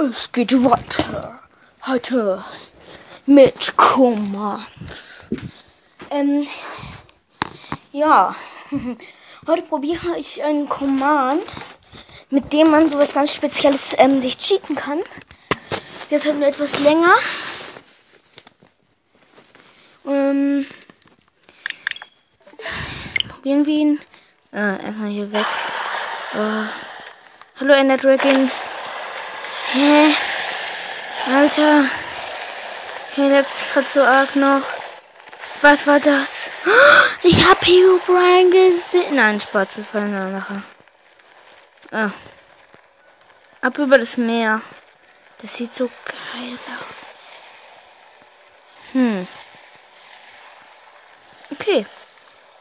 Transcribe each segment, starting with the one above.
Es geht weiter. Heute mit Commands. Ähm, ja. Heute probiere ich einen Command, mit dem man sowas ganz Spezielles ähm, sich cheaten kann. Der ist halt nur etwas länger. Ähm, probieren wir ihn. Äh, erstmal hier weg. Oh. Hallo Ender Dragon. Hä? Alter. Hier lebt gerade so arg noch. Was war das? Ich hab Hugh Brian gesehen. Nein, Spaß, das war eine andere. Ah. Ab über das Meer. Das sieht so geil aus. Hm. Okay.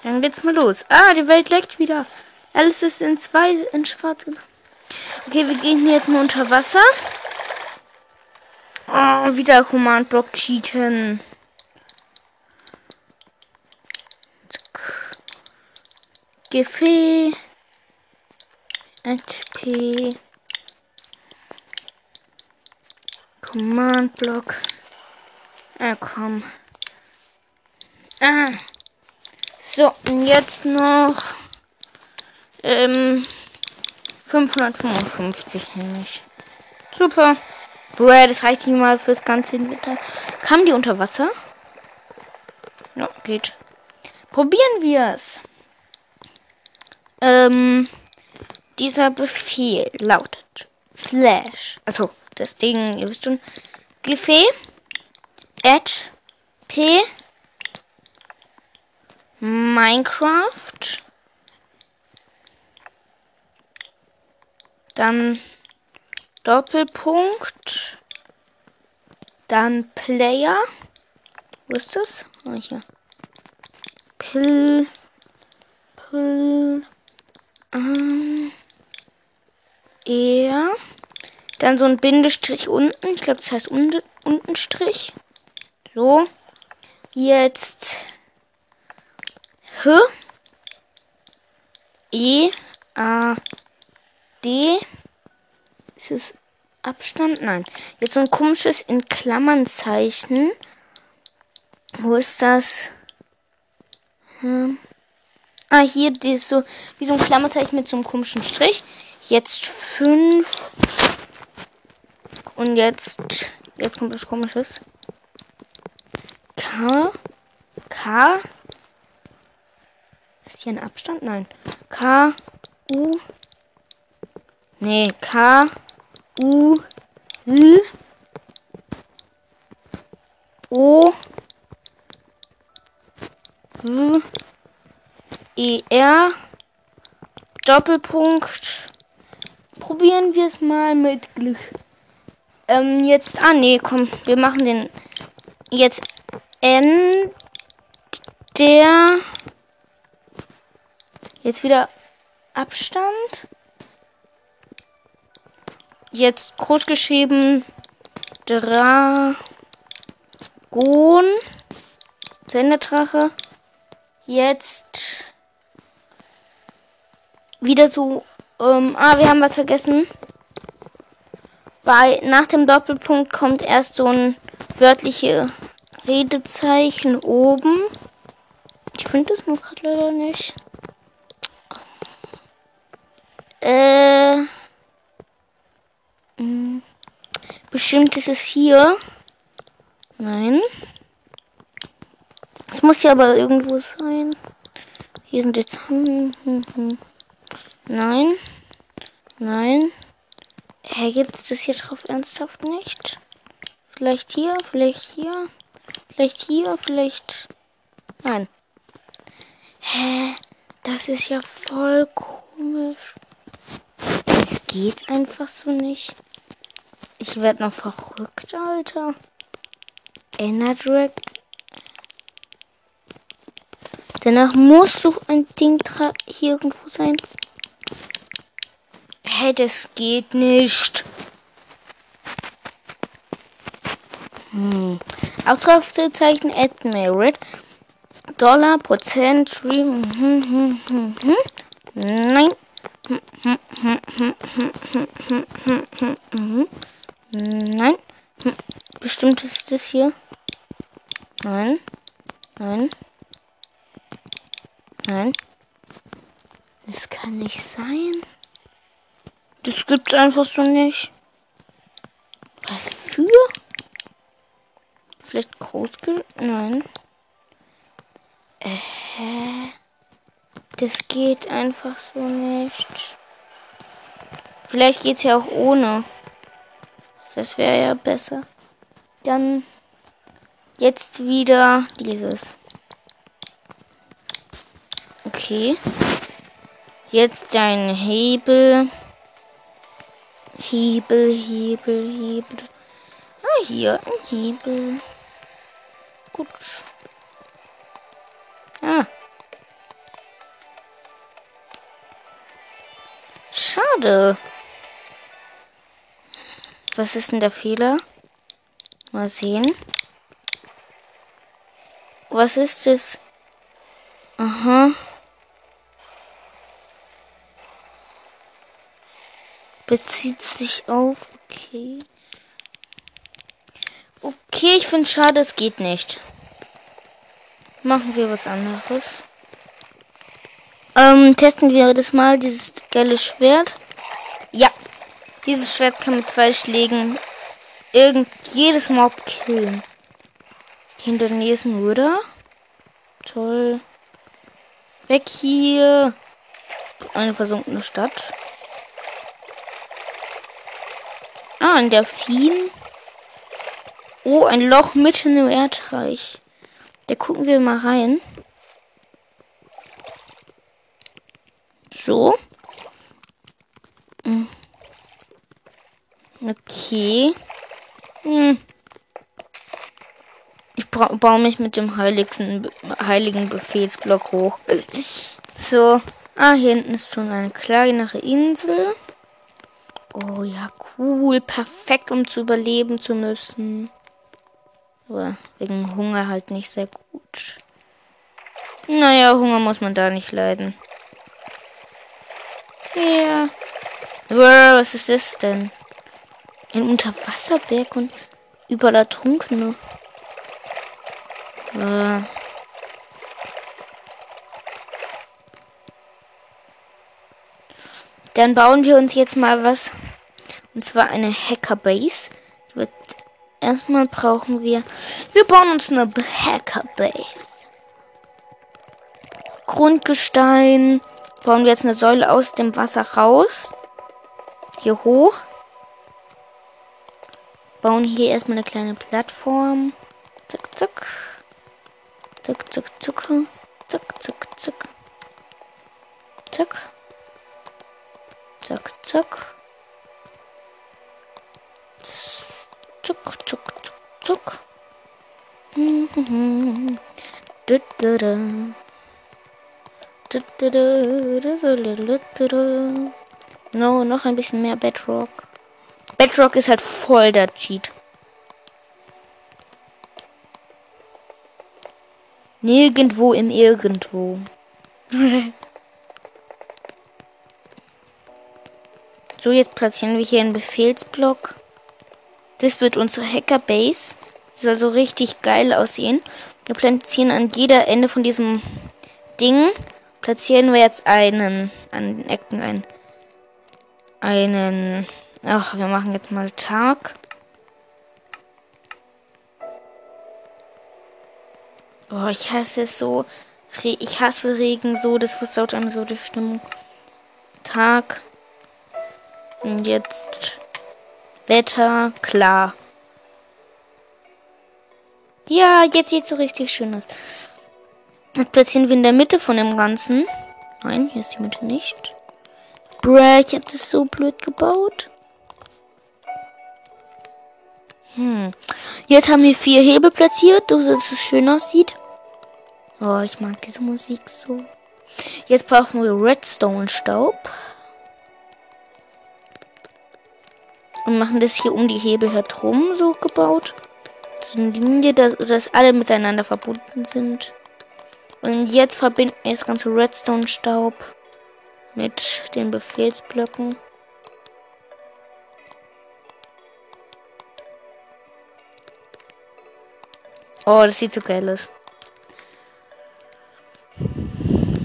Dann geht's mal los. Ah, die Welt leckt wieder. Alles ist in zwei in schwarz. Okay, wir gehen jetzt mal unter Wasser. Oh, wieder Command Block cheaten. Gefäß. HP. Command Block. Ah, komm. Ah. So, und jetzt noch ähm, 555 nämlich. Super. Bruh, das reicht nicht mal fürs ganze Wetter. Kam die unter Wasser? Ja, geht. Probieren wir es. Ähm, dieser Befehl lautet Flash. Also, das Ding, ihr wisst schon. Gefäß. Add. P. Minecraft. Dann Doppelpunkt. Dann Player. Wo ist das? Oh, hier. Pill. Pill. Ähm. Er. Dann so ein Bindestrich unten. Ich glaube, das heißt unten, Untenstrich. So. Jetzt. H. E. A. D. Ist es Abstand? Nein. Jetzt so ein komisches in Klammern Zeichen. Wo ist das? Hm. Ah, hier, die ist so wie so ein Klammerzeichen mit so einem komischen Strich. Jetzt 5. Und jetzt. Jetzt kommt was komisches. K. K. Ist hier ein Abstand? Nein. K. U. Nee, K. U. L. O. W. E. R. Doppelpunkt. Probieren wir es mal mit Glück. Ähm, jetzt. Ah, nee, komm. Wir machen den. Jetzt N. Der. Jetzt wieder Abstand. Jetzt groß geschrieben Dragon. Senderdrache. Jetzt wieder so. Ähm, ah, wir haben was vergessen. Bei nach dem Doppelpunkt kommt erst so ein wörtliche Redezeichen oben. Ich finde das nur gerade leider nicht. Äh. Hm. Bestimmt ist es hier. Nein. Es muss ja aber irgendwo sein. Hier sind jetzt. Hm, hm, hm. Nein. Nein. Hä, gibt es das hier drauf ernsthaft nicht? Vielleicht hier, vielleicht hier. Vielleicht hier, vielleicht. Nein. Hä? Das ist ja voll komisch. Es geht einfach so nicht. Ich werde noch verrückt, Alter. Enerdrag. Danach muss so ein Ding hier irgendwo sein. Hey, das geht nicht. Hm. Ausrufezeichen at merit. Dollar, Prozent, Stream. Hm, hm, hm, hm. Nein. Hm, hm, hm, hm, hm, hm, hm, hm, hm. Nein. Bestimmt ist das hier. Nein. Nein. Nein. Das kann nicht sein. Das gibt's einfach so nicht. Was für? Vielleicht Code? Nein. Äh, das geht einfach so nicht. Vielleicht geht's ja auch ohne. Das wäre ja besser. Dann jetzt wieder dieses. Okay. Jetzt dein Hebel. Hebel, Hebel, Hebel. Ah, hier ein Hebel. Gut. Ah. Schade. Was ist denn der Fehler? Mal sehen. Was ist es? Aha. Bezieht sich auf. Okay. Okay, ich finde schade, es geht nicht. Machen wir was anderes. Ähm, testen wir das mal, dieses geile Schwert. Dieses Schwert kann mit zwei Schlägen irgend jedes Mob killen. Hinter der nächsten, oder? Toll. Weg hier. Eine versunkene Stadt. Ah, ein Delfin. Oh, ein Loch mitten im Erdreich. Da gucken wir mal rein. So. Hm. Okay. Hm. Ich baue mich mit dem heiligen, heiligen Befehlsblock hoch. So. Ah, hier hinten ist schon eine kleinere Insel. Oh ja, cool. Perfekt, um zu überleben zu müssen. Aber wegen Hunger halt nicht sehr gut. Naja, Hunger muss man da nicht leiden. Ja. Yeah. Was ist das denn? Ein Unterwasserberg und überall Ertrunkene. Äh. Dann bauen wir uns jetzt mal was. Und zwar eine Hackerbase. Erstmal brauchen wir. Wir bauen uns eine Hackerbase. Grundgestein. Bauen wir jetzt eine Säule aus dem Wasser raus. Hier hoch. Bauen hier erstmal eine kleine Plattform. Zack, zack. Zack, zack, zack. Zack, zack, zack. Zack. Zack, zack. Zuck, zuck, zuck, zuck. No, noch ein bisschen mehr Bedrock. Bedrock ist halt voll der Cheat. Nirgendwo im Irgendwo. So, jetzt platzieren wir hier einen Befehlsblock. Das wird unsere Hacker-Base. Das soll so richtig geil aussehen. Wir platzieren an jeder Ende von diesem Ding, platzieren wir jetzt einen, an den Ecken einen, einen, ach, wir machen jetzt mal Tag. Oh, ich hasse es so. Ich hasse Regen so, das versaut einem so die Stimmung. Tag. Und jetzt Wetter, klar. Ja, jetzt sieht es so richtig schön aus. Jetzt platzieren wir in der Mitte von dem Ganzen. Nein, hier ist die Mitte nicht. Bruh, ich habe das so blöd gebaut. Hm. Jetzt haben wir vier Hebel platziert, dass es schön aussieht. Oh, ich mag diese Musik so. Jetzt brauchen wir Redstone-Staub. und machen das hier um die Hebel herum so gebaut. So eine Linie, dass, dass alle miteinander verbunden sind. Und jetzt verbinden wir das ganze Redstone-Staub mit den Befehlsblöcken. Oh, das sieht so geil aus.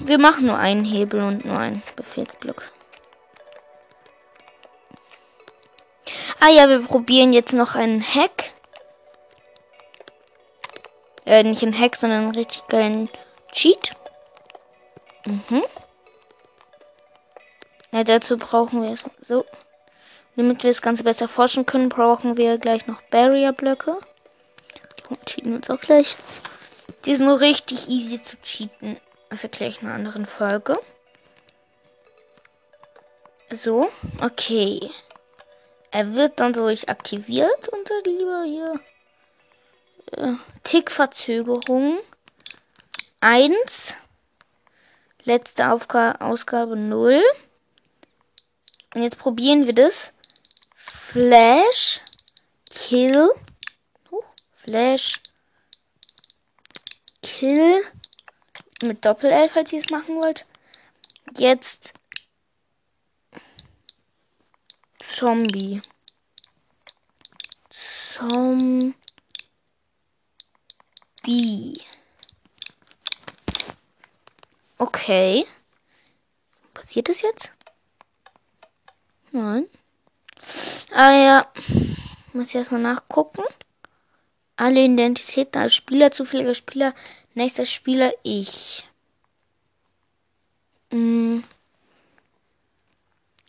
Wir machen nur einen Hebel und nur einen Befehlsblock. Ah ja, wir probieren jetzt noch einen Hack. Äh, nicht einen Hack, sondern einen richtig geilen Cheat. Mhm. Ja, dazu brauchen wir es so. Damit wir das Ganze besser forschen können, brauchen wir gleich noch Barrier-Blöcke. Und cheaten uns auch gleich. Die sind richtig easy zu cheaten. Das erkläre ich in einer anderen Folge. So, okay. Er wird dann durch aktiviert unter lieber hier. Äh, Tickverzögerung 1. Letzte Aufga Ausgabe 0. Und jetzt probieren wir das. Flash Kill. Flash Kill. Mit Doppel-L, falls ihr es machen wollt. Jetzt Zombie. Zombie. Okay. Passiert das jetzt? Nein. Ah ja. Muss ich erstmal nachgucken. Alle Identitäten als Spieler, zufälliger Spieler, nächster Spieler ich. Hm.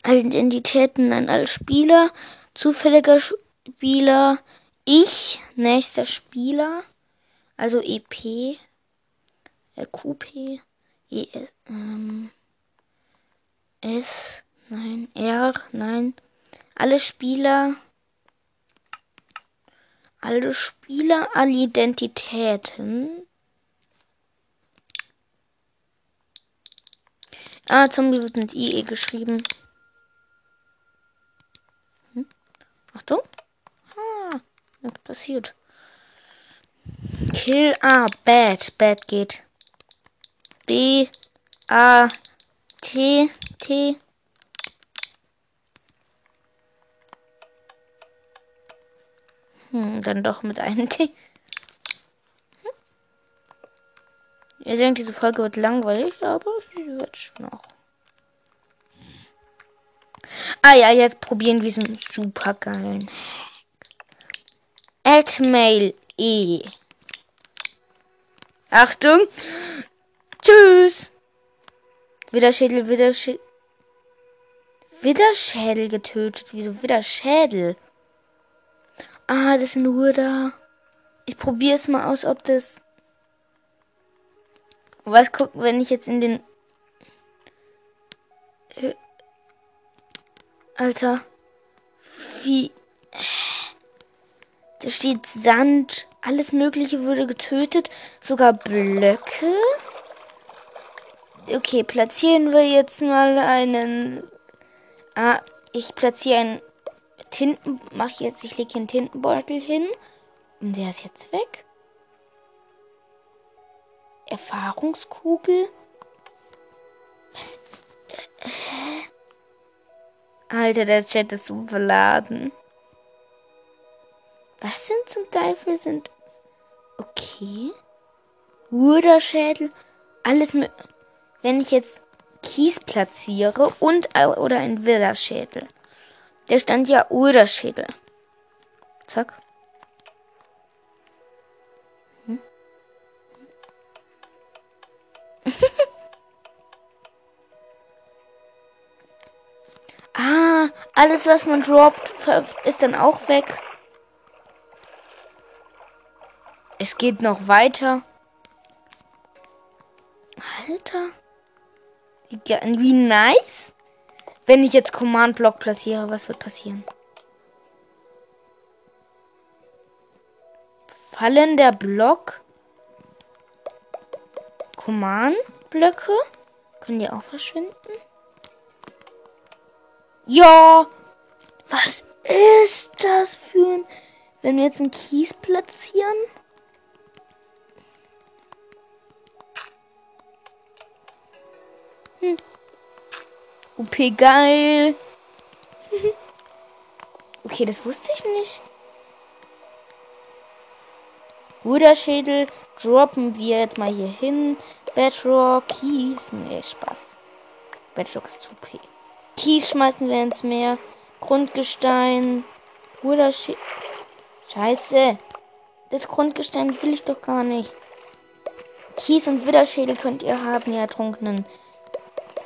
Identitäten an alle Spieler, zufälliger Spieler, ich, nächster Spieler, also EP, äh, QP, E, ähm, S, nein, R, nein, alle Spieler, alle Spieler, alle Identitäten. Ah, Zombie wird mit IE geschrieben. Achtung. Ah, was passiert? Kill A. Bad. Bad geht. B. A. T. T. Hm, dann doch mit einem T. Hm? Ihr denkt, diese Folge wird langweilig, aber sie wird noch. Ah ja, jetzt probieren wir diesen super geilen Admail E. Achtung. Tschüss. Wieder Schädel, wieder Schädel. Wieder Schädel getötet. Wieso wieder Schädel? Ah, das sind nur da. Ich probiere es mal aus, ob das. Was gucken, wenn ich jetzt in den Alter. Wie. Da steht Sand. Alles Mögliche wurde getötet. Sogar Blöcke. Okay, platzieren wir jetzt mal einen. Ah, ich platziere einen Tinten. Mach jetzt, ich lege hier einen Tintenbeutel hin. Und der ist jetzt weg. Erfahrungskugel. Was? Äh? Alter, der Chat ist so beladen. Was sind zum Teufel sind. Okay. Ruderschädel. Alles mit. Wenn ich jetzt Kies platziere und oder ein Wilderschädel. Der stand ja Urderschädel. Zack. Hm? Ah, alles, was man droppt, ist dann auch weg. Es geht noch weiter. Alter. Wie, wie nice. Wenn ich jetzt Command Block platziere, was wird passieren? Fallen der Block. Command Blöcke. Können die auch verschwinden? Ja. Was ist das für ein... Wenn wir jetzt einen Kies platzieren? OP geil. okay, das wusste ich nicht. Bruderschädel droppen wir jetzt mal hier hin. Bedrock, Kies. Nee, Spaß. Bedrock ist zu P. Kies schmeißen wir ins Meer. Grundgestein. Bruderschädel. Scheiße. Das Grundgestein will ich doch gar nicht. Kies und Widderschädel könnt ihr haben, ihr Ertrunkenen.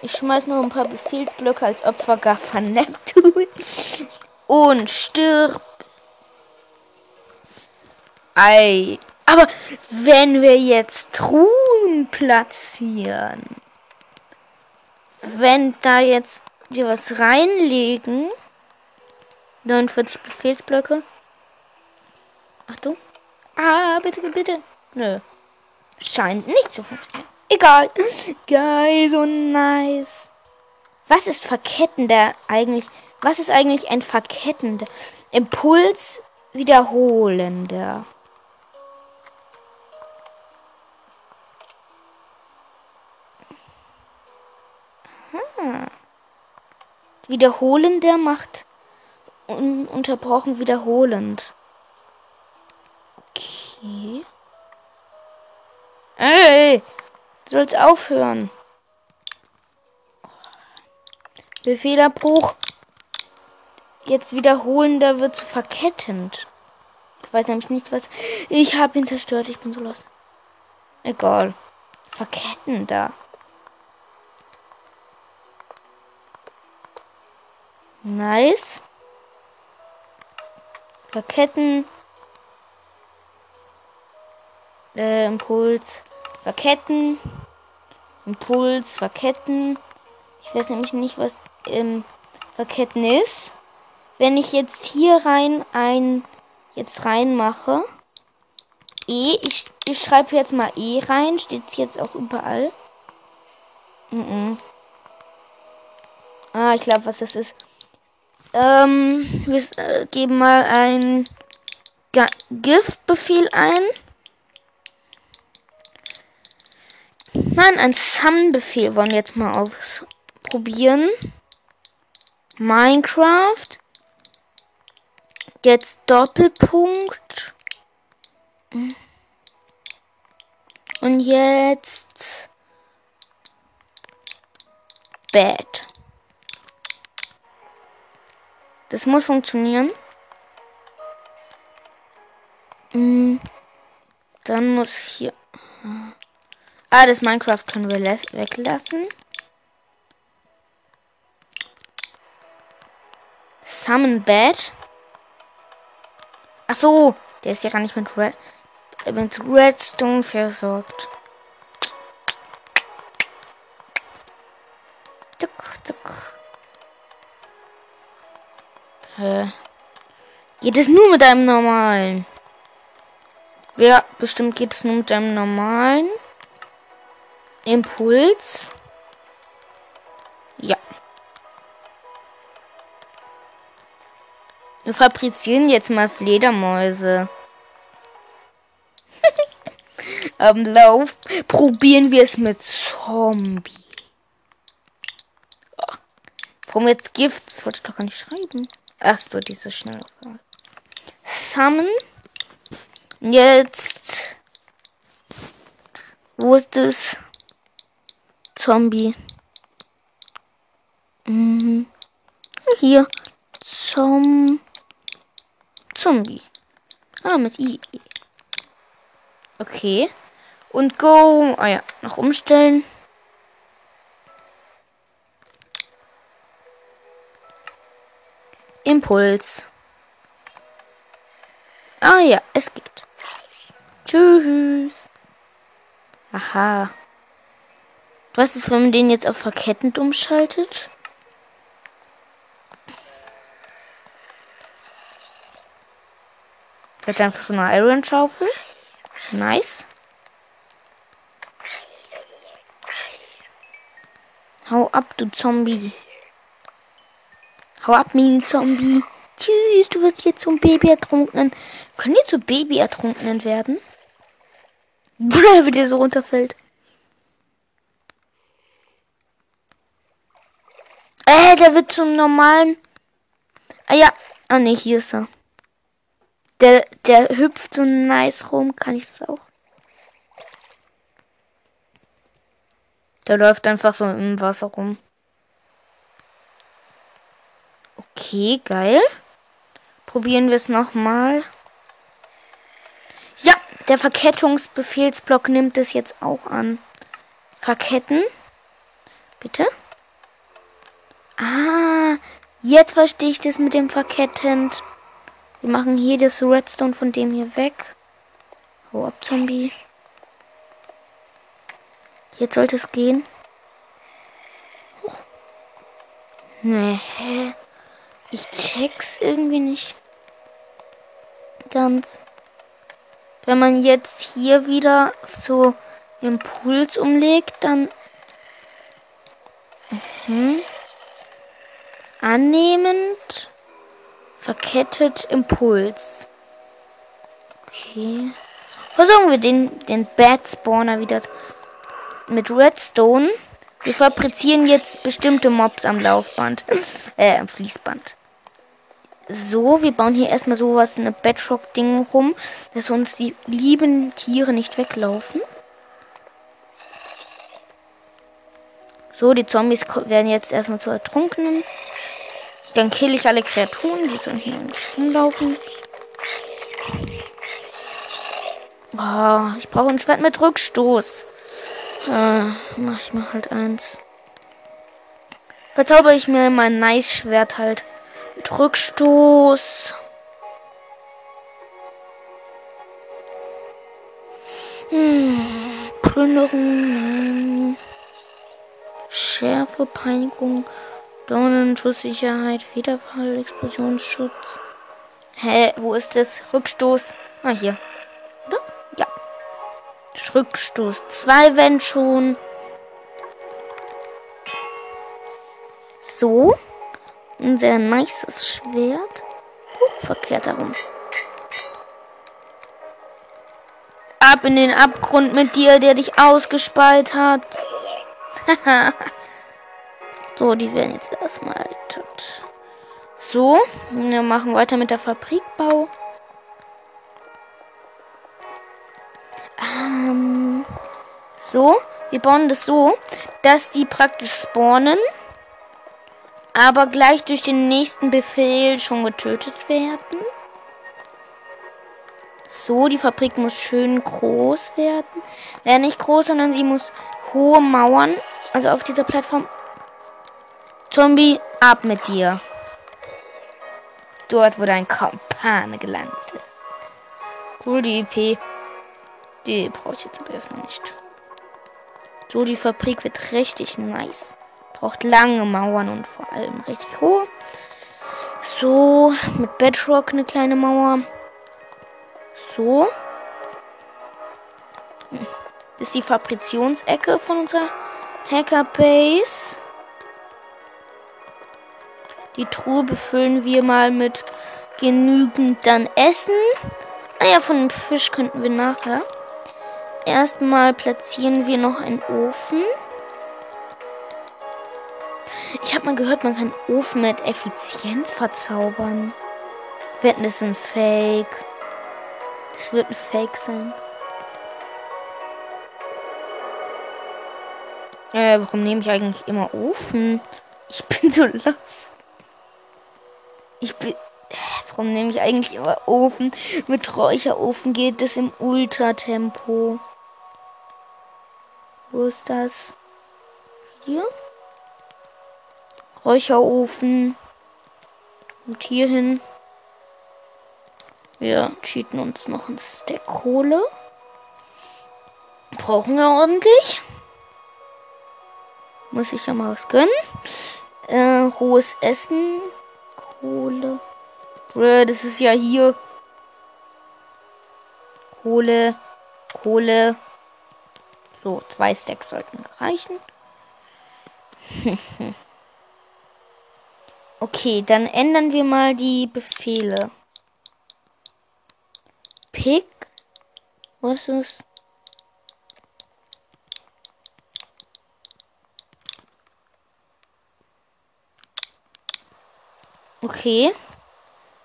Ich schmeiß nur ein paar Befehlsblöcke als Opfer von Neptun. Und stirb. Ei. Aber wenn wir jetzt Truhen platzieren, wenn da jetzt wir was reinlegen, 49 Befehlsblöcke. Achtung. Ah, bitte, bitte. Nö. Scheint nicht zu funktionieren. Egal. Geil, so nice. Was ist verkettender eigentlich? Was ist eigentlich ein verkettender? Impuls wiederholender. Hm. Wiederholender macht ununterbrochen wiederholend. Okay. Ey! Du sollst aufhören. Befehlabbruch. Jetzt wiederholen, da wird zu verkettend. Ich weiß nämlich nicht, was. Ich habe ihn zerstört, ich bin so los. Egal. Verkettender. Nice. Verketten. Äh, Impuls. Verketten. Impuls, verketten. Ich weiß nämlich nicht, was ähm, verketten ist. Wenn ich jetzt hier rein ein jetzt reinmache. E, ich, ich schreibe jetzt mal E rein. Steht jetzt auch überall? Mm -mm. Ah, ich glaube, was das ist. Ähm, wir äh, geben mal ein Giftbefehl ein. Nein, ein Summon-Befehl wollen wir jetzt mal ausprobieren. Minecraft. Jetzt Doppelpunkt. Und jetzt Bad. Das muss funktionieren. Mm. Dann muss hier. Ah, das Minecraft können wir weglassen. Summon Bad. Ach so, der ist ja gar nicht mit, Red, mit Redstone versorgt. Zuck, zuck. Hä? Geht es nur mit einem normalen? Ja, bestimmt geht es nur mit einem normalen. Impuls. Ja. Wir fabrizieren jetzt mal Fledermäuse. Am Lauf probieren wir es mit Zombie. Oh. Warum jetzt Gift? Das wollte ich doch gar nicht schreiben. Ach so, diese Schnellfall. Summon. Jetzt. Wo ist es? Zombie. Mhm. Hier. Zum. Zombie. Ah, mit I. Okay. Und go. Ah ja, noch umstellen. Impuls. Ah ja, es geht. Tschüss. Aha. Was ist, wenn man den jetzt auf verkettend umschaltet? Jetzt einfach so eine Iron Schaufel. Nice. Hau ab, du Zombie. Hau ab, Mini Zombie. Tschüss, du wirst jetzt zum Baby ertrunkenen. Können jetzt zu Baby ertrunkenen werden? Bruh, wie der so runterfällt. Äh, der wird zum normalen. Ah ja. Ah ne, hier ist er. Der, der hüpft so nice rum. Kann ich das auch? Der läuft einfach so im Wasser rum. Okay, geil. Probieren wir es nochmal. Ja, der Verkettungsbefehlsblock nimmt es jetzt auch an. Verketten. Bitte. Ah, jetzt verstehe ich das mit dem Verkettend. Wir machen hier das Redstone von dem hier weg. Hau ab, Zombie. Jetzt sollte es gehen. Nee. Ich check's irgendwie nicht ganz. Wenn man jetzt hier wieder so Impuls umlegt, dann mhm. Annehmend verkettet Impuls. Okay. Versuchen wir den, den Bad Spawner wieder mit Redstone. Wir fabrizieren jetzt bestimmte Mobs am Laufband. äh, am Fließband. So, wir bauen hier erstmal sowas, eine Bedrock-Ding rum, dass uns die lieben Tiere nicht weglaufen. So, die Zombies werden jetzt erstmal zu Ertrunkenen. Dann kill ich alle Kreaturen, die sollen hier rumlaufen. Oh, ich brauche ein Schwert mit Rückstoß. Äh, mach ich mal halt eins. Verzauber ich mir mein nice Schwert halt. Mit Rückstoß. Hm, Plünderung, nein. Schärfe, Peinigung, Dornen, Schusssicherheit, Federfall, Explosionsschutz. Hä, wo ist das? Rückstoß. Ah, hier. Oder? Ja. Rückstoß 2, wenn schon. So. Ein sehr nices Schwert. Uh, verkehrt herum. Ab in den Abgrund mit dir, der dich ausgespeit hat. so, die werden jetzt erstmal tot. So, wir machen weiter mit der Fabrikbau. Ähm, so, wir bauen das so, dass die praktisch spawnen, aber gleich durch den nächsten Befehl schon getötet werden. So, die Fabrik muss schön groß werden. Ja, nicht groß, sondern sie muss hohe Mauern, also auf dieser Plattform. Zombie, ab mit dir. Dort, wo dein Kampane gelandet ist. Cool, die EP. Die brauche ich jetzt aber erstmal nicht. So, die Fabrik wird richtig nice. Braucht lange Mauern und vor allem richtig hohe. So, mit Bedrock eine kleine Mauer. So. Hm. ist die Fabrizationsecke von unserer Hackerbase. Die Truhe befüllen wir mal mit genügend dann Essen. Ah ja, von dem Fisch könnten wir nachher. Erstmal platzieren wir noch einen Ofen. Ich habe mal gehört, man kann Ofen mit Effizienz verzaubern. Wetten, ist ein Fake. Das wird ein Fake sein. Äh, warum nehme ich eigentlich immer Ofen? Ich bin so lost. Ich bin. Warum nehme ich eigentlich immer Ofen? Mit Räucherofen geht das im Ultratempo. Wo ist das? Hier? Räucherofen. Und hier hin. Wir cheaten uns noch ein Stack Kohle. Brauchen wir ordentlich. Muss ich ja mal was gönnen. Äh, rohes Essen. Kohle. Bruh, das ist ja hier. Kohle. Kohle. So, zwei Stacks sollten reichen. okay, dann ändern wir mal die Befehle. Pick. Was ist? Okay.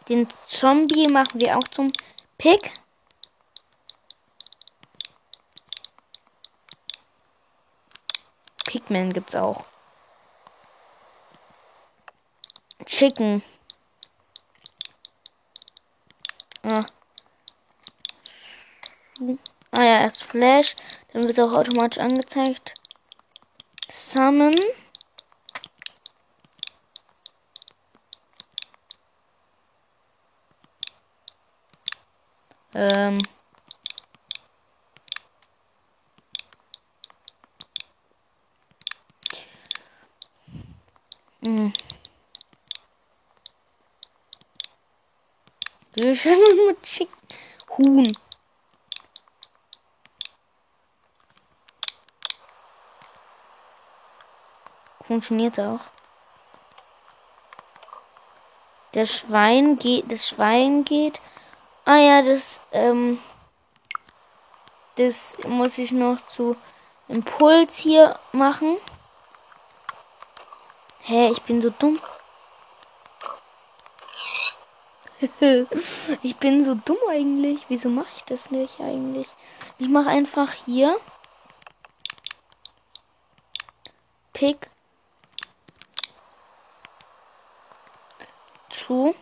Den Zombie machen wir auch zum Pick. Pigman gibt's auch. Chicken. Ah. Ah ja, erst Flash. Dann wird es auch automatisch angezeigt. Summon. Ähm. Hm. Schreiben mit Chick Huhn. Funktioniert auch. Der Schwein geht, das Schwein geht. Ah ja, das, ähm, das muss ich noch zu Impuls hier machen. Hä, ich bin so dumm. ich bin so dumm eigentlich. Wieso mache ich das nicht eigentlich? Ich mache einfach hier Pick zu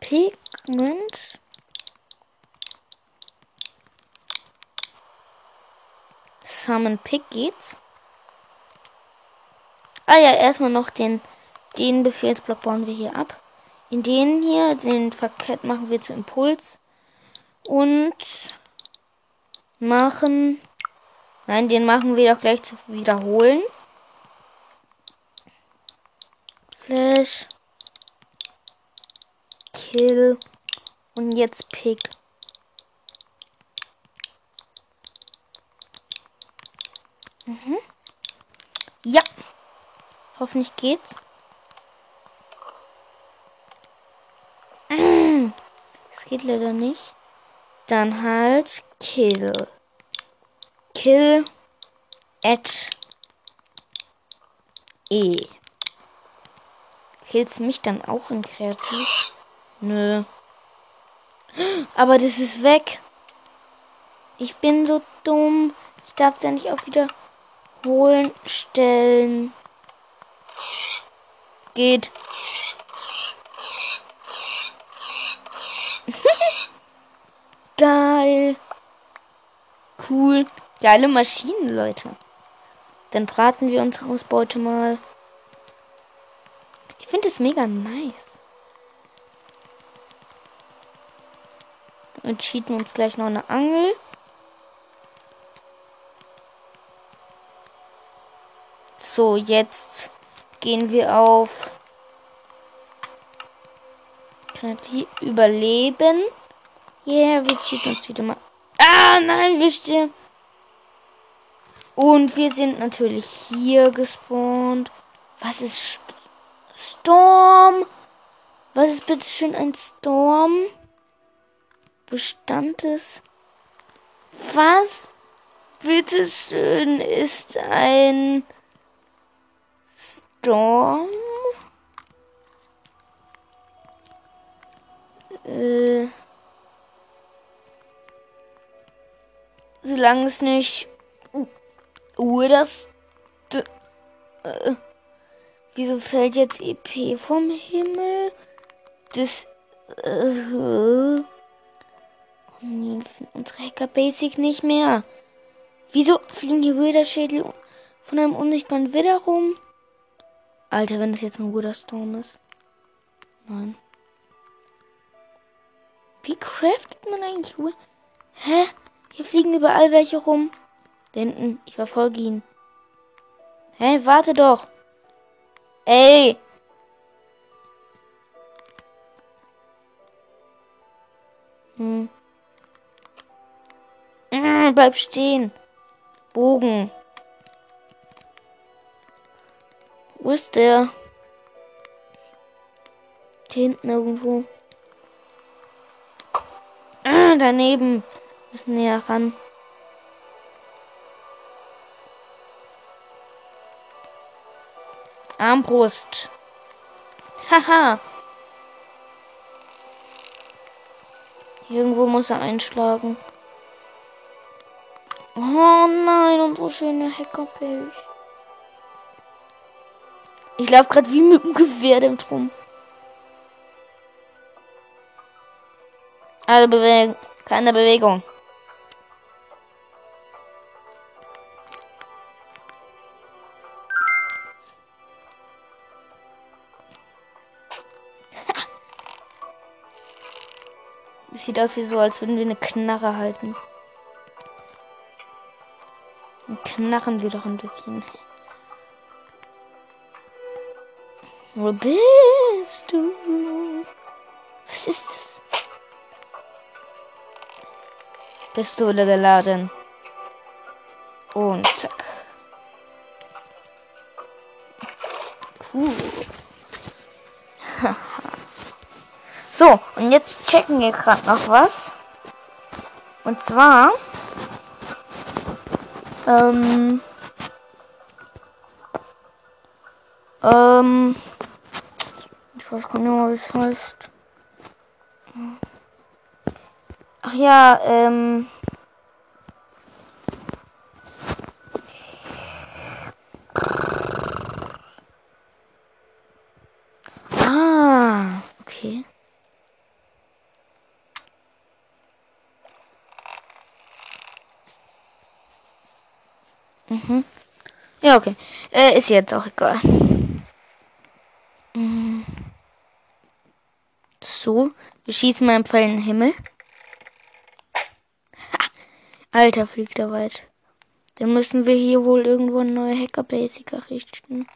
Pigment Summon Pick geht's. Ah ja, erstmal noch den, den Befehlsblock bauen wir hier ab. In den hier, den Verkehrt machen wir zu Impuls. Und machen. Nein, den machen wir doch gleich zu wiederholen. Flash. Kill. Und jetzt Pick. Mhm. Ja. Hoffentlich geht's. Es geht leider nicht. Dann halt Kill. Kill at E. Kills mich dann auch in Kreativ? Nö. Aber das ist weg. Ich bin so dumm. Ich darf es ja nicht auf Wiederholen stellen. Geht. Geil. Cool. Geile Maschinen, Leute. Dann braten wir unsere Ausbeute mal. Ich finde es mega nice. Und cheaten uns gleich noch eine Angel. So, jetzt gehen wir auf Kreativ überleben. Yeah, wir cheaten uns wieder mal. Ah, nein, wisst ihr? Und wir sind natürlich hier gespawnt. Was ist St Storm? Was ist bitte schön ein Storm? Bestand es? Was bitte schön ist ein Storm? Äh. Solange es nicht. Uh, das. Äh, wieso fällt jetzt EP vom Himmel? Das. Äh, oh nee, unsere Hacker Basic nicht mehr. Wieso fliegen hier Wither-Schädel von einem unsichtbaren Widder rum? Alter, wenn das jetzt ein guter Storm ist. Nein. Wie craftet man eigentlich Uhr? Hä? Hier fliegen überall welche rum. Da hinten, ich verfolge ihn. Hä, warte doch. Ey. Hm. Mmh, bleib stehen. Bogen. Wo ist der? Hier hinten irgendwo. Ah, daneben. Müssen näher ran. Armbrust. Haha. Irgendwo muss er einschlagen. Oh nein, und wo schöne Hackerpilch. Ich laufe gerade wie mit dem Gewehr dem drum. Alle Bewegung. Keine Bewegung. Sieht aus wie so, als würden wir eine Knarre halten. Dann knarren wir doch ein bisschen. Wo bist du? Was ist das? Pistole geladen. Und zack. Cool. So, und jetzt checken wir gerade noch was. Und zwar. Ähm. Ähm. Ich weiß gar nicht mehr, wie es heißt. Ach ja, ähm. Ah, okay. Mhm. Ja, okay. Äh, ist jetzt auch egal. So, wir schießen mal im Pfeil in den Himmel. Ha. Alter, fliegt er weit. Dann müssen wir hier wohl irgendwo eine neue Hacker-Basic errichten.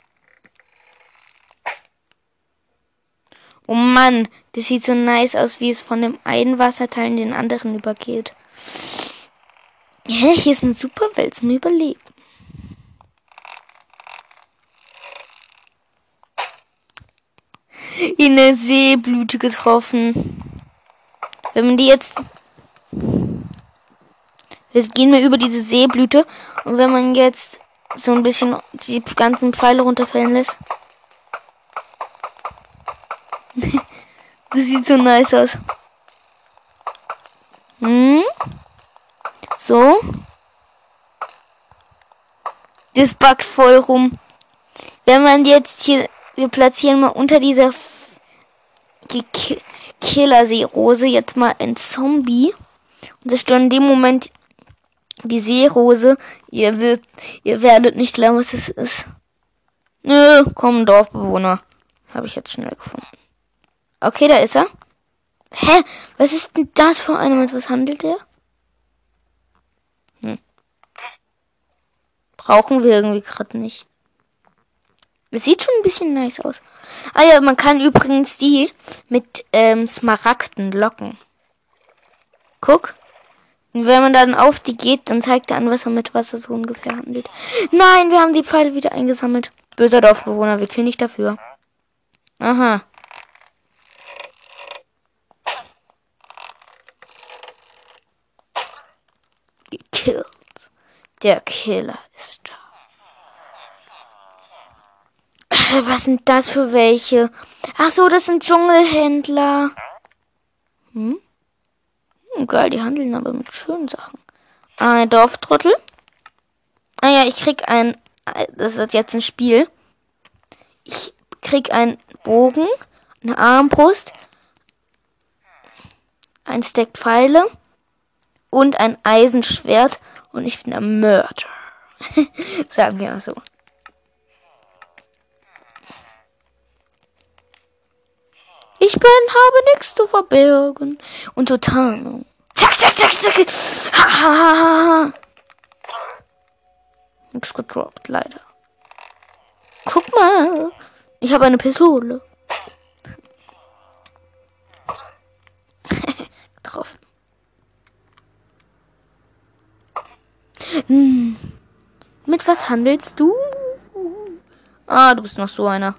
Oh Mann, das sieht so nice aus, wie es von dem einen Wasserteil in den anderen übergeht. Ja, hier ist eine super Welt zum Überleben. In der Seeblüte getroffen. Wenn man die jetzt. Jetzt gehen wir über diese Seeblüte. Und wenn man jetzt so ein bisschen die ganzen Pfeile runterfallen lässt. das sieht so nice aus. Hm? So. Das backt voll rum. Wenn man jetzt hier wir platzieren mal unter dieser die Killer-Seerose jetzt mal ein Zombie. Und das in dem Moment die Seerose. Ihr, wird, ihr werdet nicht glauben, was das ist. Nö, komm, Dorfbewohner. Habe ich jetzt schnell gefunden. Okay, da ist er. Hä? Was ist denn das für einer? Mit was handelt der? Hm. Brauchen wir irgendwie gerade nicht. Das sieht schon ein bisschen nice aus. Ah ja, man kann übrigens die mit ähm, Smaragden locken. Guck. Und wenn man dann auf die geht, dann zeigt er an, was er mit Wasser so ungefähr handelt. Nein, wir haben die Pfeile wieder eingesammelt. Böser Dorfbewohner, wir killen nicht dafür. Aha. Gekillt. Der Killer ist da. Was sind das für welche? Ach so, das sind Dschungelhändler. Hm? hm geil, die handeln aber mit schönen Sachen. Ein Dorftrottel. Ah ja, ich krieg ein. Das wird jetzt ein Spiel. Ich krieg einen Bogen, eine Armbrust, ein Stack Pfeile und ein Eisenschwert und ich bin ein Mörder. Sagen wir mal so. Ich bin, habe nichts zu verbergen. Und total. Zack, zack, zack, zack. Ha. Nix gedroppt, leider. Guck mal. Ich habe eine Pistole. Getroffen. Hm. Mit was handelst du? Ah, du bist noch so einer.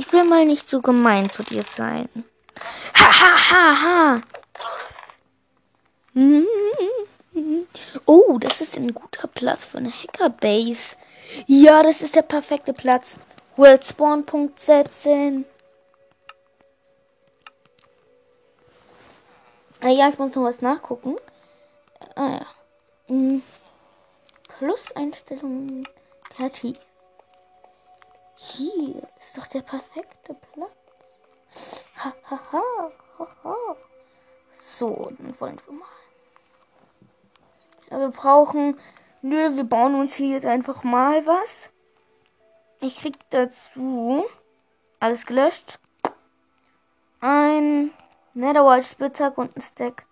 Ich will mal nicht so gemein zu dir sein. Ha ha ha ha. Oh, das ist ein guter Platz für eine Hackerbase. Ja, das ist der perfekte Platz. World Spawn Punkt setzen. Ah ja, ich muss noch was nachgucken. Ah ja. Hm. Plus Einstellungen. Kreativ. Hier ist doch der perfekte Platz. Ha, ha, ha, ha, ha. So, dann wollen wir mal. Ja, wir brauchen. Nö, wir bauen uns hier jetzt einfach mal was. Ich krieg dazu alles gelöscht. Ein Netherwhite Spitzhack und ein Stack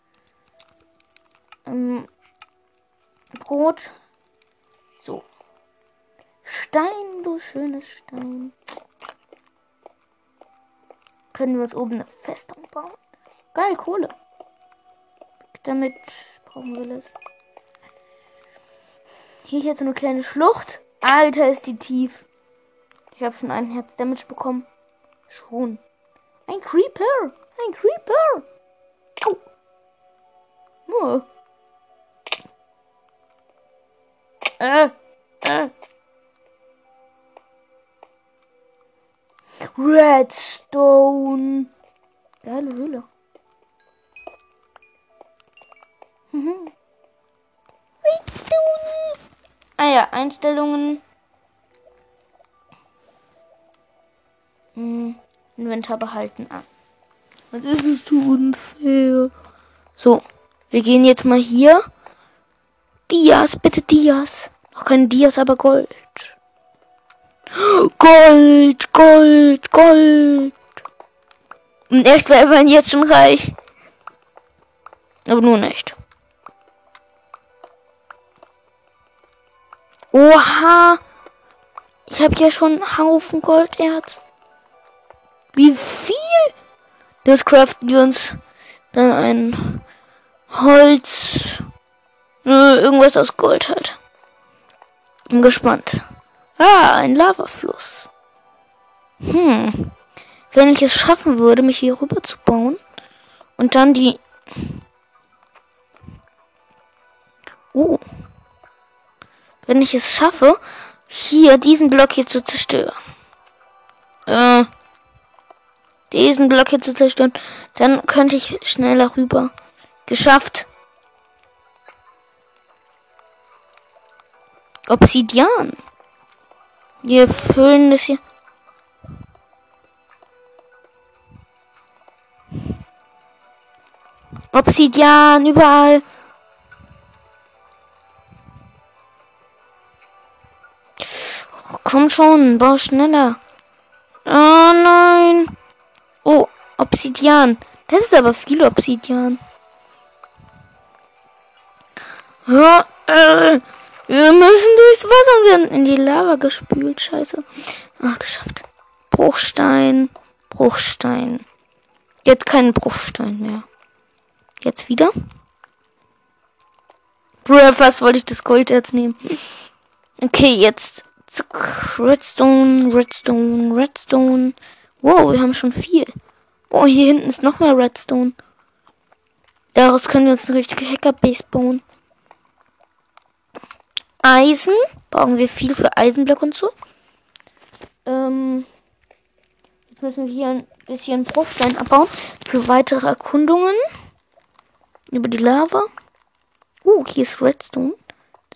ähm, Brot. Stein, du schönes Stein. Können wir uns oben eine Festung bauen? Geil, Kohle. Damit brauchen wir das. Hier ist jetzt so eine kleine Schlucht. Alter, ist die tief. Ich habe schon einen Herz Damage bekommen. Schon. Ein Creeper. Ein Creeper. Au. Oh. Äh. Redstone. Geile Höhle. Mhm. ah ja, Einstellungen. Hm, Inventar behalten an. Was ist es zu unfair? So, wir gehen jetzt mal hier. Dias, bitte Dias. Noch kein Dias, aber Gold. Gold, Gold, Gold. Und echt wäre man jetzt schon reich. Aber nur nicht. Oha. Ich habe ja schon einen Haufen Golderz. Wie viel? Das craften wir uns dann ein Holz. Irgendwas aus Gold halt. Bin gespannt. Ah, ein Lavafluss. Hm. Wenn ich es schaffen würde, mich hier rüber zu bauen und dann die. Uh. Wenn ich es schaffe, hier diesen Block hier zu zerstören. Äh. Diesen Block hier zu zerstören, dann könnte ich schneller rüber. Geschafft. Obsidian. Wir füllen das hier. Obsidian überall. Oh, komm schon, bau schneller. Oh nein. Oh, Obsidian. Das ist aber viel Obsidian. Ja, äh, wir müssen durchs Wasser und werden in die Lava gespült. Scheiße. Ah, geschafft. Bruchstein. Bruchstein. Jetzt kein Bruchstein mehr. Jetzt wieder. Bruh, fast wollte ich das Gold jetzt nehmen. Okay, jetzt. Redstone, Redstone, Redstone. Wow, wir haben schon viel. Oh, hier hinten ist noch mehr Redstone. Daraus können wir uns eine richtige Hackerbase bauen. Eisen. Brauchen wir viel für Eisenblock und so. Ähm, jetzt müssen wir hier ein bisschen Bruchstein abbauen. Für weitere Erkundungen. Über die Lava. Uh, hier ist Redstone.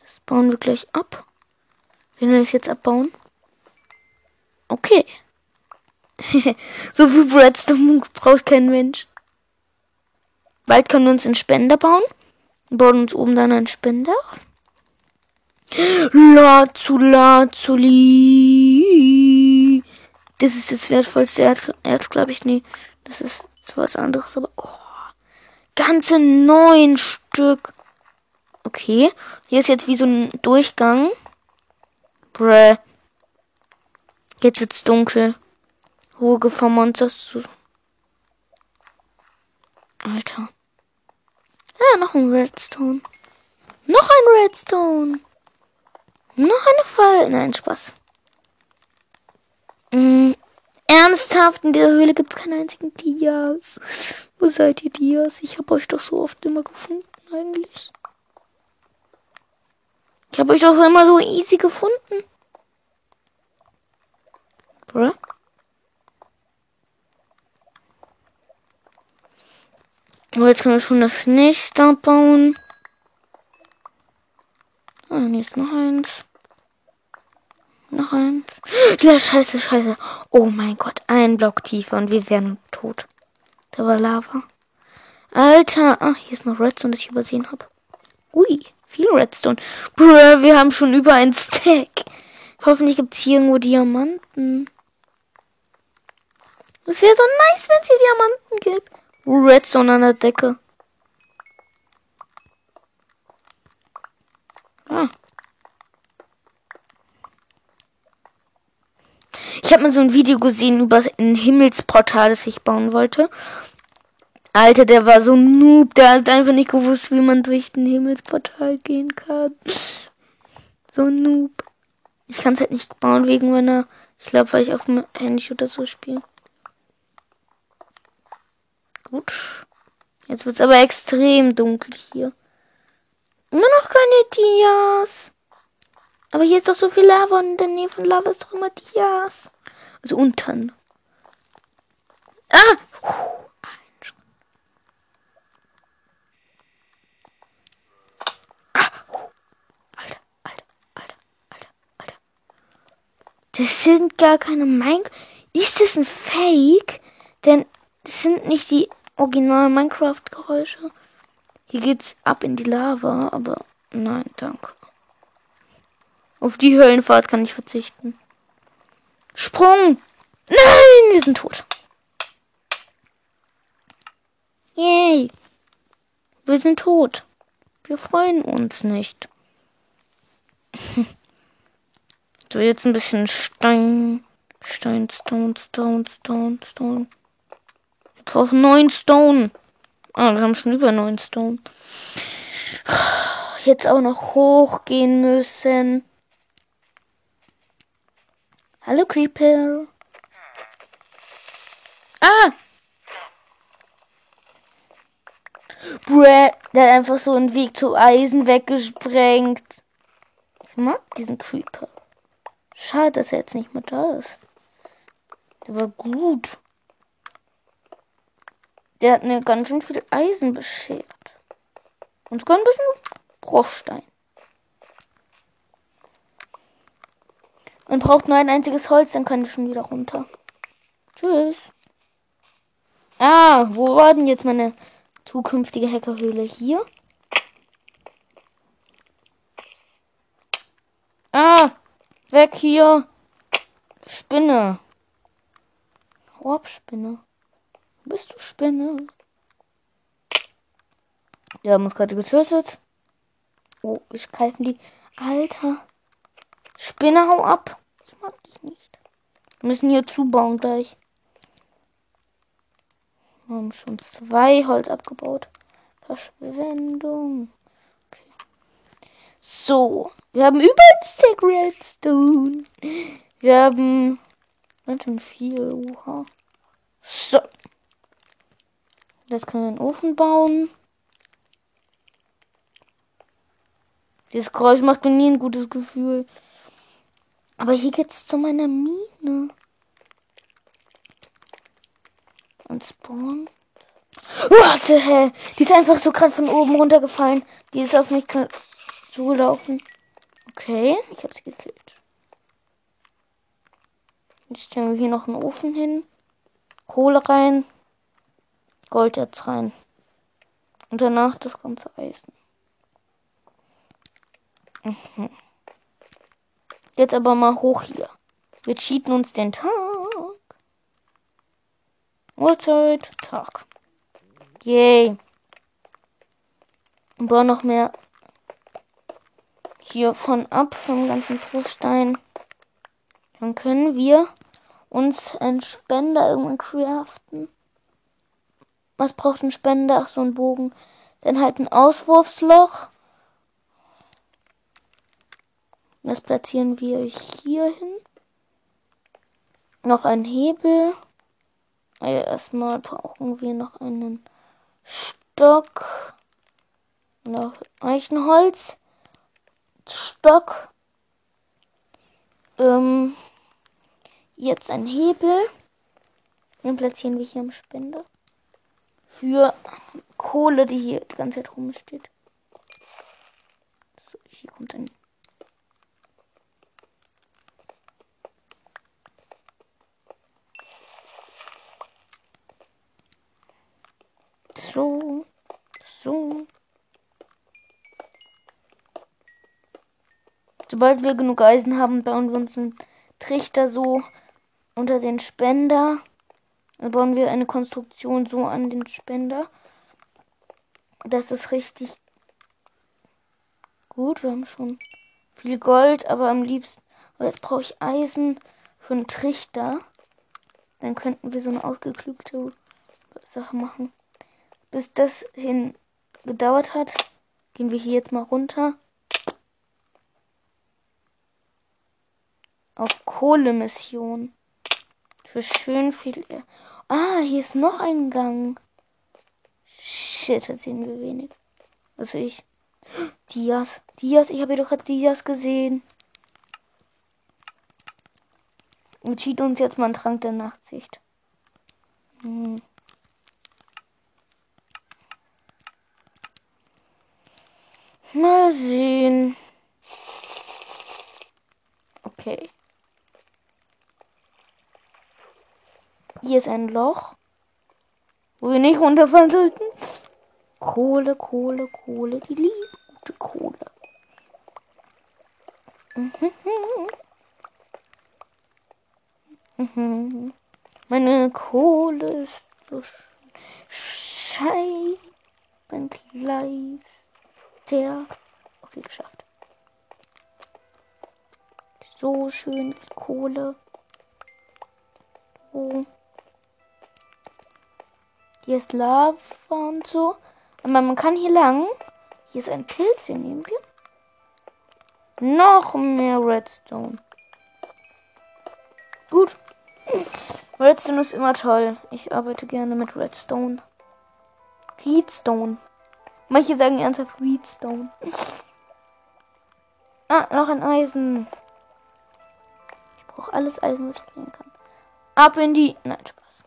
Das bauen wir gleich ab. Wenn wir das jetzt abbauen. Okay. so viel Redstone braucht kein Mensch. Bald können wir uns einen Spender bauen. Wir bauen uns oben dann einen Spender. Lazuli. Das ist das wertvollste Erz, Erz glaube ich. Nee, das ist zwar was anderes, aber. Oh, ganze neun Stück. Okay. Hier ist jetzt wie so ein Durchgang. Bräh. Jetzt wird's dunkel. Hohe Gefahr, Monsters zu. Alter. Ja, noch ein Redstone. Noch ein Redstone. Noch eine Fall. Nein, Spaß. Mm, ernsthaft, in dieser Höhle gibt es keinen einzigen Dias. Wo seid ihr, Dias? Ich habe euch doch so oft immer gefunden, eigentlich. Ich habe euch doch immer so easy gefunden. Bruh. Oh, jetzt können wir schon das nächste bauen. Ah, hier ist noch eins. Noch eins. Ja, scheiße, scheiße. Oh mein Gott, ein Block tiefer und wir wären tot. Da war Lava. Alter. Ah, hier ist noch Redstone, das ich übersehen habe. Ui, viel Redstone. Bruh, wir haben schon über ein Stack. Hoffentlich gibt es hier irgendwo Diamanten. Es wäre so nice, wenn es hier Diamanten gibt. Redstone an der Decke. Ich habe mal so ein Video gesehen über ein Himmelsportal, das ich bauen wollte. Alter, der war so ein Noob, der hat einfach nicht gewusst, wie man durch den Himmelsportal gehen kann. So ein Noob. Ich kann es halt nicht bauen wegen meiner. Ich glaube, weil ich auf dem Handy oder so spiele. Gut. Jetzt wird es aber extrem dunkel hier. Immer noch keine Dias. Aber hier ist doch so viel Lava und in der Nähe von Lava ist doch immer Dias. Also unten. Ah! Das sind gar keine Minecraft. Ist das ein Fake? Denn das sind nicht die originalen Minecraft-Geräusche. Hier geht's ab in die Lava, aber nein, danke. Auf die Höllenfahrt kann ich verzichten. Sprung! Nein, wir sind tot. Yay! Wir sind tot. Wir freuen uns nicht. So, jetzt ein bisschen Stein. Stein, Stone, Stone, Stone, Stone. Wir brauchen neun Stone. Ah, wir haben schon über neun Stone. Jetzt auch noch hochgehen müssen. Hallo Creeper. Ah! Bruh, der hat einfach so einen Weg zu Eisen weggesprengt. Ich mag diesen Creeper. Schade, dass er jetzt nicht mehr da ist. Der war gut. Der hat mir ganz schön viel Eisen beschert. Und sogar ein bisschen Bruchstein. Man braucht nur ein einziges Holz, dann können wir schon wieder runter. Tschüss. Ah, wo war denn jetzt meine zukünftige Hackerhöhle? Hier? Ah, Weg hier. Spinne. Ab, Spinne. Bist du Spinne? Wir haben uns gerade getötet. Oh, ich greifen die. Alter. Spinne, hau ab. Ich mag dich nicht. Wir müssen hier zubauen gleich. Wir haben schon zwei Holz abgebaut. Verschwendung. So, wir haben übelst Redstone. Wir haben ganz schön viel. Uha. So. Jetzt können wir einen Ofen bauen. Dieses Geräusch macht mir nie ein gutes Gefühl. Aber hier geht's zu meiner Mine. Und Spawn. Warte, hä? Die ist einfach so gerade von oben runtergefallen. Die ist auf mich zulaufen. Okay, ich habe sie gekillt. Jetzt stellen wir hier noch einen Ofen hin. Kohle rein. Gold jetzt rein. Und danach das ganze Eisen. Mhm. Jetzt aber mal hoch hier. Wir cheaten uns den Tag. Uhrzeit, Tag. Yay. Und bauen noch mehr hiervon ab, vom ganzen Bruchstein. Dann können wir uns einen Spender irgendwann craften. Was braucht ein Spender? Ach, so ein Bogen. Dann halt ein Auswurfsloch. Das platzieren wir hier hin. Noch ein Hebel. Also erstmal brauchen wir noch einen Stock. Noch Eichenholz. Stock. Ähm, jetzt einen Hebel. Den platzieren wir hier am Spender. Für Kohle, die hier die ganze Zeit rumsteht. So, hier kommt ein So. So. Sobald wir genug Eisen haben, bauen wir uns einen Trichter so unter den Spender. Dann bauen wir eine Konstruktion so an den Spender. Das ist richtig gut. Wir haben schon viel Gold, aber am liebsten. Aber jetzt brauche ich Eisen für einen Trichter. Dann könnten wir so eine ausgeklügte Sache machen. Bis das hin gedauert hat, gehen wir hier jetzt mal runter. Auf Kohlemission. Für schön viel. Ah, hier ist noch ein Gang. Shit, da sehen wir wenig. Also ich. Dias. Dias, ich habe doch gerade Dias gesehen. Und zieht uns jetzt mal einen Trank der Nachtsicht. Hm. Mal sehen. Okay. Hier ist ein Loch, wo wir nicht runterfallen sollten. Kohle, Kohle, Kohle, die liebe gute Kohle. Meine Kohle ist so scheibenkleis. Der. Okay, geschafft. So schön viel Kohle. Oh. Hier ist Lava und so. Aber man kann hier lang. Hier ist ein Pilz, den nehmen wir. Noch mehr Redstone. Gut. Redstone ist immer toll. Ich arbeite gerne mit Redstone. Redstone. Manche sagen ernsthaft Redstone. Ah, noch ein Eisen. Ich brauche alles Eisen, was ich kriegen kann. Ab in die. Nein, Spaß.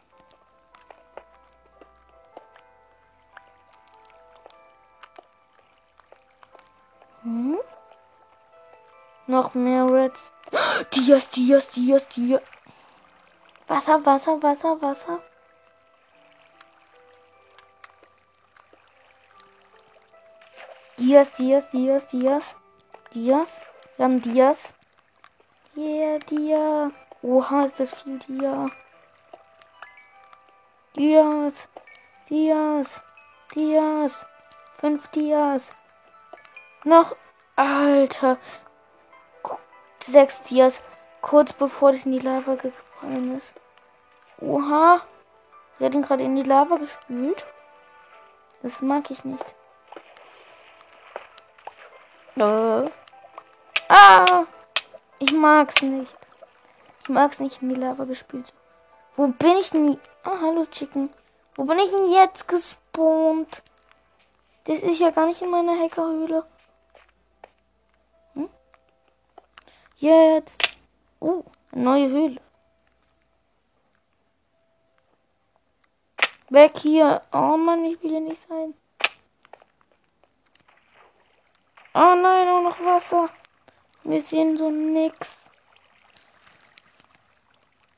Hm? Noch mehr Reds. Dias, Dias, Dias, Dias. Wasser, Wasser, Wasser, Wasser. Dias, Dias, Dias, Dias. Dias. Wir haben Dias. Yeah, Dia. Oha, ist das viel Dia. Dias. Dias. Dias. Fünf Dias. Noch. Alter. Sechs Dias. Kurz bevor das in die Lava gefallen ist. Oha. Wir hat ihn gerade in die Lava gespült. Das mag ich nicht. Äh. Ah! Ich mag's nicht. Ich mag's nicht in die Lava gespült. Wo bin ich denn? Ah, hallo Chicken. Wo bin ich denn jetzt gespawnt? Das ist ja gar nicht in meiner Hackerhöhle. Jetzt. Oh, neue Höhle. Weg hier. Oh Mann, ich will hier nicht sein. Oh nein, auch noch Wasser. Wir sehen so nix.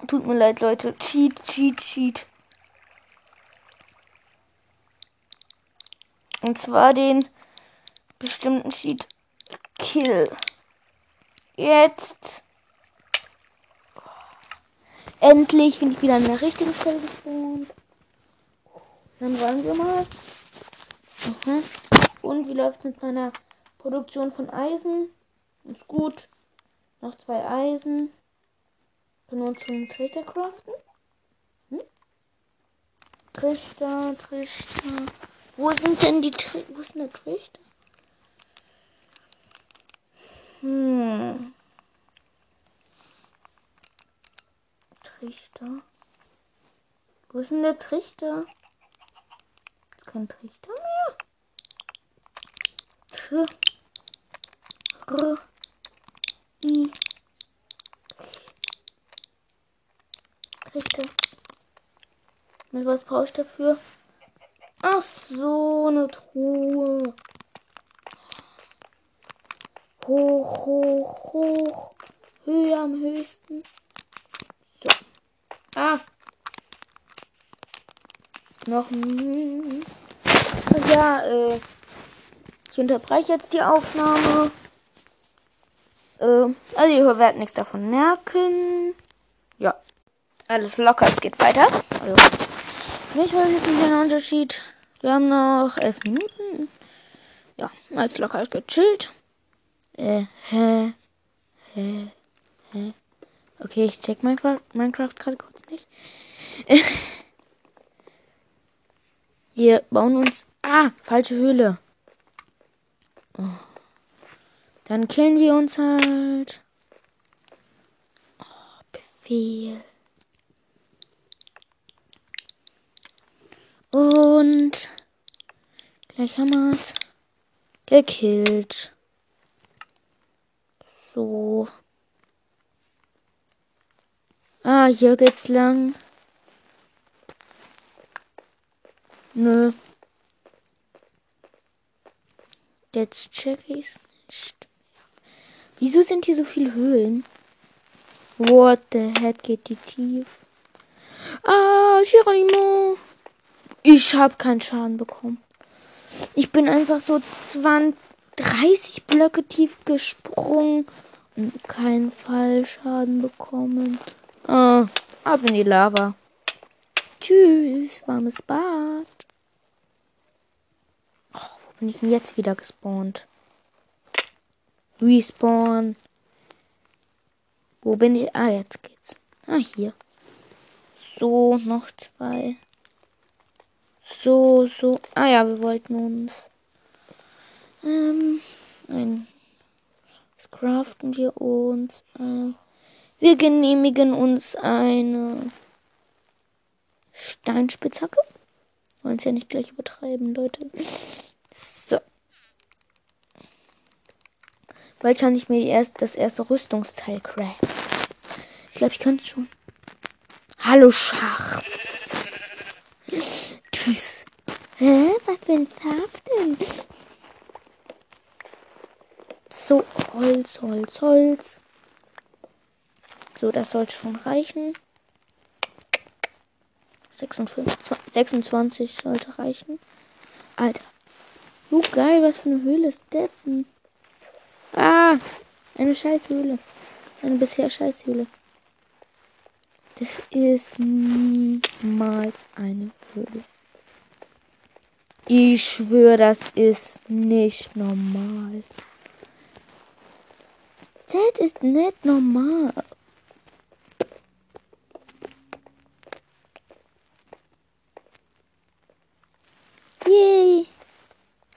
Tut mir leid, Leute. Cheat, cheat, cheat. Und zwar den bestimmten Cheat Kill. Jetzt. Endlich bin ich wieder an der richtigen Stelle gespawnt. Dann wollen wir mal. Mhm. Und wie läuft es mit meiner Produktion von Eisen. Ist gut. Noch zwei Eisen. Können wir uns schon Trichter craften? Hm? Trichter, Trichter. Wo sind denn die Tri Wo ist denn der Trichter? Hm. Trichter. Wo ist denn der Trichter? Ist kein Trichter mehr. Tr R I Richter. Mit was brauche ich dafür? Ach so, eine Truhe. Hoch, hoch, hoch. Höhe am höchsten. So. Ah. Noch ein. Ja, äh. Ich unterbreche jetzt die Aufnahme. Äh, also ihr werdet nichts davon merken. Ja. Alles locker, es geht weiter. Also, nicht wirklich ein Unterschied. Wir haben noch elf Minuten. Ja, als locker gechillt. Äh, hä? Hä? Hä? Okay, ich check Minecraft, Minecraft gerade kurz nicht. Wir bauen uns. Ah, falsche Höhle. Oh. Dann killen wir uns halt. Oh, Befehl. Und gleich haben wir es gekillt. So. Ah, hier geht's lang. Nö. Jetzt check ich's nicht. Wieso sind hier so viele Höhlen? What the heck geht die tief? Ah, Geronimo. Ich habe keinen Schaden bekommen. Ich bin einfach so 20, 30 Blöcke tief gesprungen keinen Fallschaden bekommen. Ah, ab in die Lava. Tschüss, warmes Bad. Oh, wo bin ich denn jetzt wieder gespawnt? Respawn. Wo bin ich? Ah, jetzt geht's. Ah, hier. So, noch zwei. So, so. Ah ja, wir wollten uns ähm, ein, was craften wir uns? Äh, wir genehmigen uns eine Steinspitzhacke. Wollen es ja nicht gleich übertreiben, Leute. So. Bald kann ich mir erst das erste Rüstungsteil craften. Ich glaube, ich kann es schon. Hallo Schach. Tschüss. Hä? Was ein Farb denn? So, Holz, Holz, Holz. So, das sollte schon reichen. 56, 26 sollte reichen. Alter. So geil, was für eine Höhle ist das denn? Ah, eine Scheißhöhle. Eine bisher Scheißhöhle. Das ist niemals eine Höhle. Ich schwöre, das ist nicht normal. Das ist nicht normal. Yay.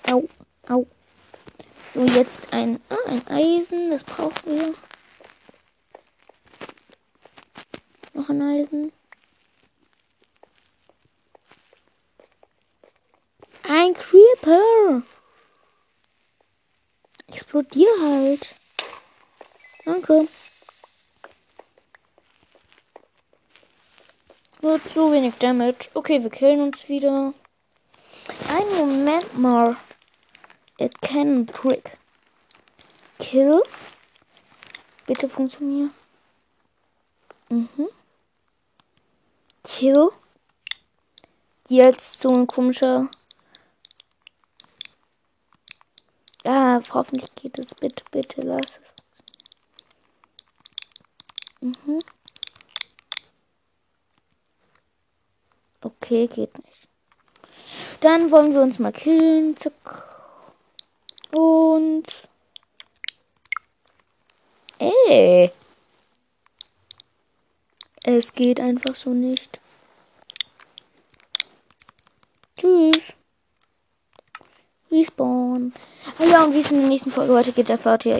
Au, au. So, jetzt ein, ah, ein Eisen. Das brauchen wir. Noch ein Eisen. Ein Creeper. Explodier halt. Danke. Wird so wenig Damage. Okay, wir killen uns wieder. Ein Moment mal. It can trick. Kill. Bitte funktionieren. Mhm. Kill. Jetzt so ein komischer Ah, hoffentlich geht es. Bitte, bitte, lass es. Mhm. Okay, geht nicht. Dann wollen wir uns mal killen. Zack. Und. Ey. Es geht einfach so nicht. Tschüss. Respawn. Ah ja, und wie es in der nächsten Folge heute geht, erfahrt ihr